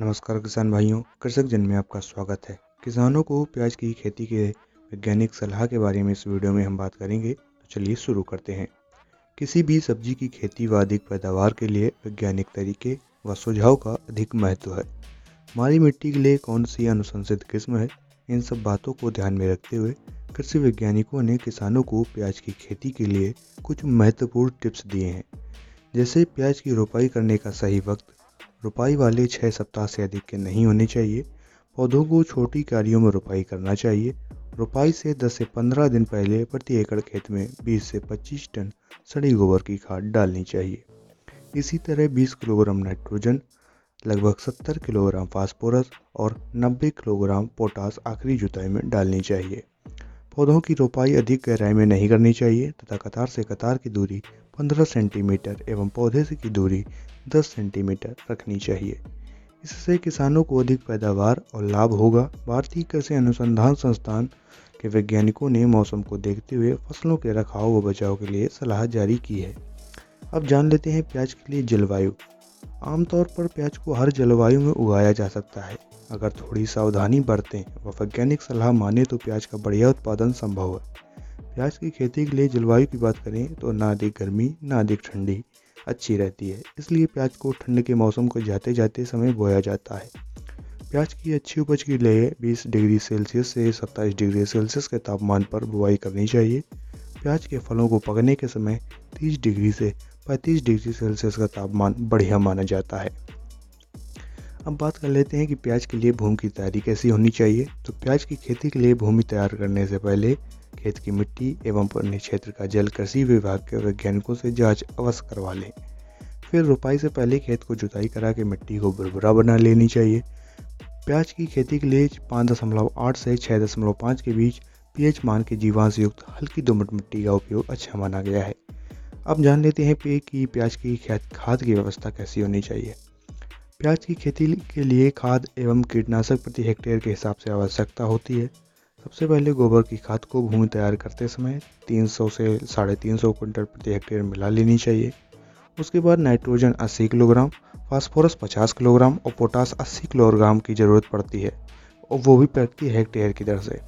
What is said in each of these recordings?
नमस्कार किसान भाइयों, कृषक जन में आपका स्वागत है। किसानों को प्याज की खेती के वैज्ञानिक सलाह के बारे में इस वीडियो में हम बात करेंगे तो चलिए शुरू करते हैं। किसी भी सब्ज़ी की खेती व अधिक पैदावार के लिए वैज्ञानिक तरीके व सुझाव का अधिक महत्व है। हमारी मिट्टी के लिए कौन सी अनुशंसित किस्म है? इन सब बातों को ध्यान में रखते हुए कृषि वैज्ञानिकों ने किसानों को प्याज की खेती के लिए कुछ महत्वपूर्ण टिप्स दिए हैं। जैसे प्याज की रोपाई करने का सही वक्त रुपाई वाले छः सप्ताह से अधिक के नहीं होने चाहिए। पौधों को छोटी क्यारियों में रुपाई करना चाहिए। रुपाई से 10 से 15 दिन पहले प्रति एकड़ खेत में 20 से 25 टन सड़ी गोबर की खाद डालनी चाहिए। इसी तरह 20 किलोग्राम नाइट्रोजन, लगभग 70 किलोग्राम फास्फोरस और 90 किलोग्राम पोटास आखिरी जुताई में डालनी चाहिए। पौधों की रोपाई अधिक गहराई में नहीं करनी चाहिए तथा कतार से कतार की दूरी 15 सेंटीमीटर एवं पौधे से की दूरी 10 सेंटीमीटर रखनी चाहिए। इससे किसानों को अधिक पैदावार और लाभ होगा। भारतीय कृषि अनुसंधान संस्थान के वैज्ञानिकों ने मौसम को देखते हुए फ़सलों के रखाव व बचाव के लिए सलाह जारी की है। अब जान लेते हैं प्याज के लिए जलवायु। आमतौर पर प्याज को हर जलवायु में उगाया जा सकता है। अगर थोड़ी सावधानी बरतें व वैज्ञानिक सलाह माने तो प्याज का बढ़िया उत्पादन संभव है। प्याज की खेती के लिए जलवायु की बात करें तो ना अधिक गर्मी, ना अधिक ठंडी, अच्छी रहती है। इसलिए प्याज को ठंड के मौसम को जाते जाते समय बोया जाता है। प्याज की अच्छी उपज के लिए 20 डिग्री सेल्सियस से 27 डिग्री सेल्सियस के तापमान पर बुआई करनी चाहिए। प्याज के फलों को पकने के समय 30 डिग्री से 35 डिग्री सेल्सियस का तापमान बढ़िया माना जाता है। अब बात कर लेते हैं कि प्याज के लिए भूमि की तैयारी कैसी होनी चाहिए। तो प्याज की खेती के लिए भूमि तैयार करने से पहले खेत की मिट्टी एवं अन्य क्षेत्र का जल कृषि विभाग के वैज्ञानिकों से जाँच अवश्य करवा लें। फिर रोपाई से पहले खेत को जुताई करा के मिट्टी को बुरबुरा बना लेनी चाहिए। प्याज की खेती के लिए पाँच दशमलव आठ से छः दशमलव पाँच के बीच पीएच मान के जीवांश युक्त हल्की दोमट मिट्टी का उपयोग अच्छा माना गया है। अब जान लेते हैं पे की प्याज की खाद की व्यवस्था कैसी होनी चाहिए। प्याज की खेती के लिए खाद एवं कीटनाशक प्रति हेक्टेयर के हिसाब से आवश्यकता होती है। सबसे पहले गोबर की खाद को भूमि तैयार करते समय 300 से साढ़े तीन सौ क्विंटल प्रति हेक्टेयर मिला लेनी चाहिए। उसके बाद नाइट्रोजन 80 किलोग्राम, फास्फोरस 50 किलोग्राम और पोटास 80 किलोग्राम की ज़रूरत पड़ती है, और वो भी प्रति हेक्टेयर की दर से।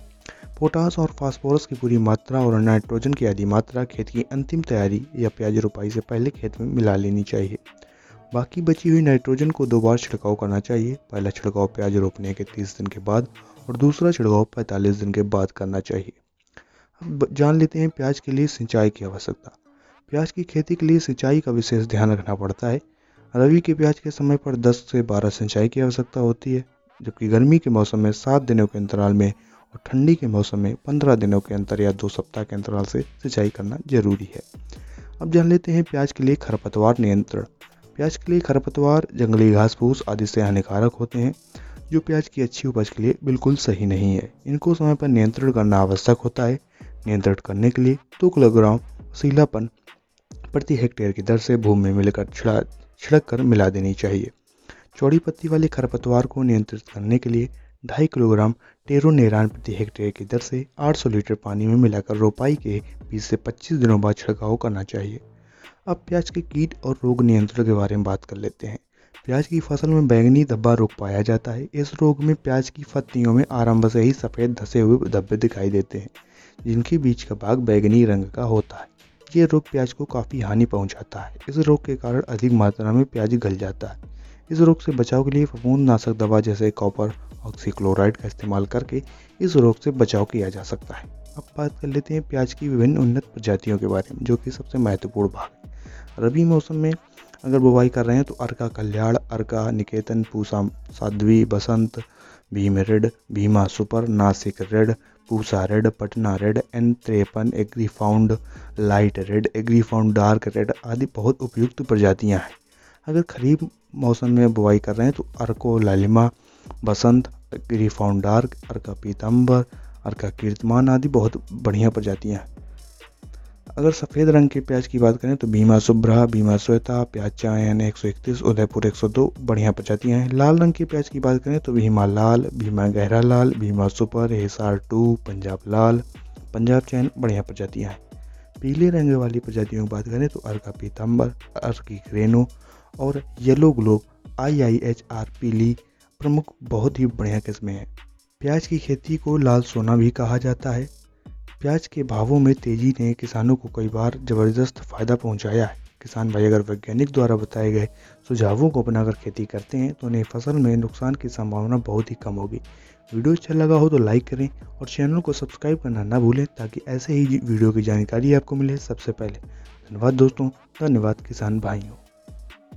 पोटास और फास्फोरस की पूरी मात्रा और नाइट्रोजन की आधी मात्रा खेत की अंतिम तैयारी या प्याज रोपाई से पहले खेत में मिला लेनी चाहिए। बाकी बची हुई नाइट्रोजन को दो बार छिड़काव करना चाहिए। पहला छिड़काव प्याज रोपने के 30 दिन के बाद और दूसरा छिड़काव 45 दिन के बाद करना चाहिए। अब जान लेते हैं प्याज के लिए सिंचाई की आवश्यकता। प्याज की खेती के लिए सिंचाई का विशेष ध्यान रखना पड़ता है। रवि के प्याज के समय पर 10 से 12 सिंचाई की आवश्यकता होती है, जबकि गर्मी के मौसम में सात दिनों के अंतराल में और ठंडी के मौसम में पंद्रह दिनों के अंतर या दो सप्ताह के अंतराल से सिंचाई करना ज़रूरी है। अब जान लेते हैं प्याज के लिए खरपतवार नियंत्रण। प्याज के लिए खरपतवार, जंगली घास फूस आदि से हानिकारक होते हैं, जो प्याज की अच्छी उपज के लिए बिल्कुल सही नहीं है। इनको समय पर नियंत्रण करना आवश्यक होता है। नियंत्रण करने के लिए दो किलोग्राम सीलापन प्रति हेक्टेयर की दर से भूमि में मिलकर छिड़ा, छिड़क कर मिला देनी चाहिए। चौड़ी पत्ती वाले खरपतवार को नियंत्रित करने के लिए ढाई किलोग्राम टेरोनेरान प्रति हेक्टेयर की दर से 800 लीटर पानी में मिलाकर रोपाई के 20 से 25 दिनों बाद छिड़काव करना चाहिए। अब प्याज के कीट और रोग नियंत्रण के बारे में बात कर लेते हैं। प्याज की फ़सल में बैंगनी धब्बा रोग पाया जाता है। इस रोग में प्याज की पत्तियों में आरंभ से ही सफ़ेद धसे हुए धब्बे दिखाई देते हैं, जिनके बीच का भाग बैंगनी रंग का होता है। ये रोग प्याज को काफ़ी हानि पहुंचाता है। इस रोग के कारण अधिक मात्रा में प्याज गल जाता है। इस रोग से बचाव के लिए फफूंद नाशक दवा जैसे कॉपर ऑक्सीक्लोराइड का इस्तेमाल करके इस रोग से बचाव किया जा सकता है। अब बात कर लेते हैं प्याज की विभिन्न उन्नत प्रजातियों के बारे में, जो कि सबसे महत्वपूर्ण भाग है। रबी मौसम में अगर बुवाई कर रहे हैं तो Arka Kalyan, Arka, Niketan, Pusa, Sadhvi, Basant, Bhim red Bhima super, Nasik red Pusa red Patna red N त्रेपन, Agrifound, light red Agrifound, dark red आदि बहुत उपयुक्त प्रजातियाँ हैं। अगर खरीफ मौसम में बुआई कर रहे हैं तो अर्को लालिमा, बसंत एग्रीफाउंड डार्क, अर्का पीतम्बर अर्का कीर्तमान आदि बहुत बढ़िया प्रजातियाँ हैं। अगर सफ़ेद रंग के प्याज की बात करें तो भीमा सुब्रा भीमा श्वेता, प्याज चायन एक सौ इकतीस, उदयपुर एक सौ दो बढ़िया प्रजातियाँ हैं। लाल रंग के प्याज की बात करें तो भीमा लाल, भीमा गहरा लाल, भीमा सुपर, हिसार टू, पंजाब लाल, पंजाब चैन बढ़िया प्रजातियाँ हैं। पीले रंग वाली प्रजातियों की बात करें तो अर्का पीतम्बर अर्की रेनो और yellow globe I I H R पीली प्रमुख बहुत ही बढ़िया किस्में हैं। प्याज की खेती को लाल सोना भी कहा जाता है। प्याज के भावों में तेज़ी ने किसानों को कई बार ज़बरदस्त फ़ायदा पहुँचाया है। किसान भाई अगर वैज्ञानिक द्वारा बताए गए सुझावों को अपनाकर खेती करते हैं तो उन्हें फ़सल में नुकसान की संभावना बहुत ही कम होगी। वीडियो अच्छा लगा हो तो लाइक करें और चैनल को सब्सक्राइब करना ना भूलें, ताकि ऐसे ही वीडियो की जानकारी आपको मिले सबसे पहले। धन्यवाद दोस्तों, धन्यवाद किसान भाइयों।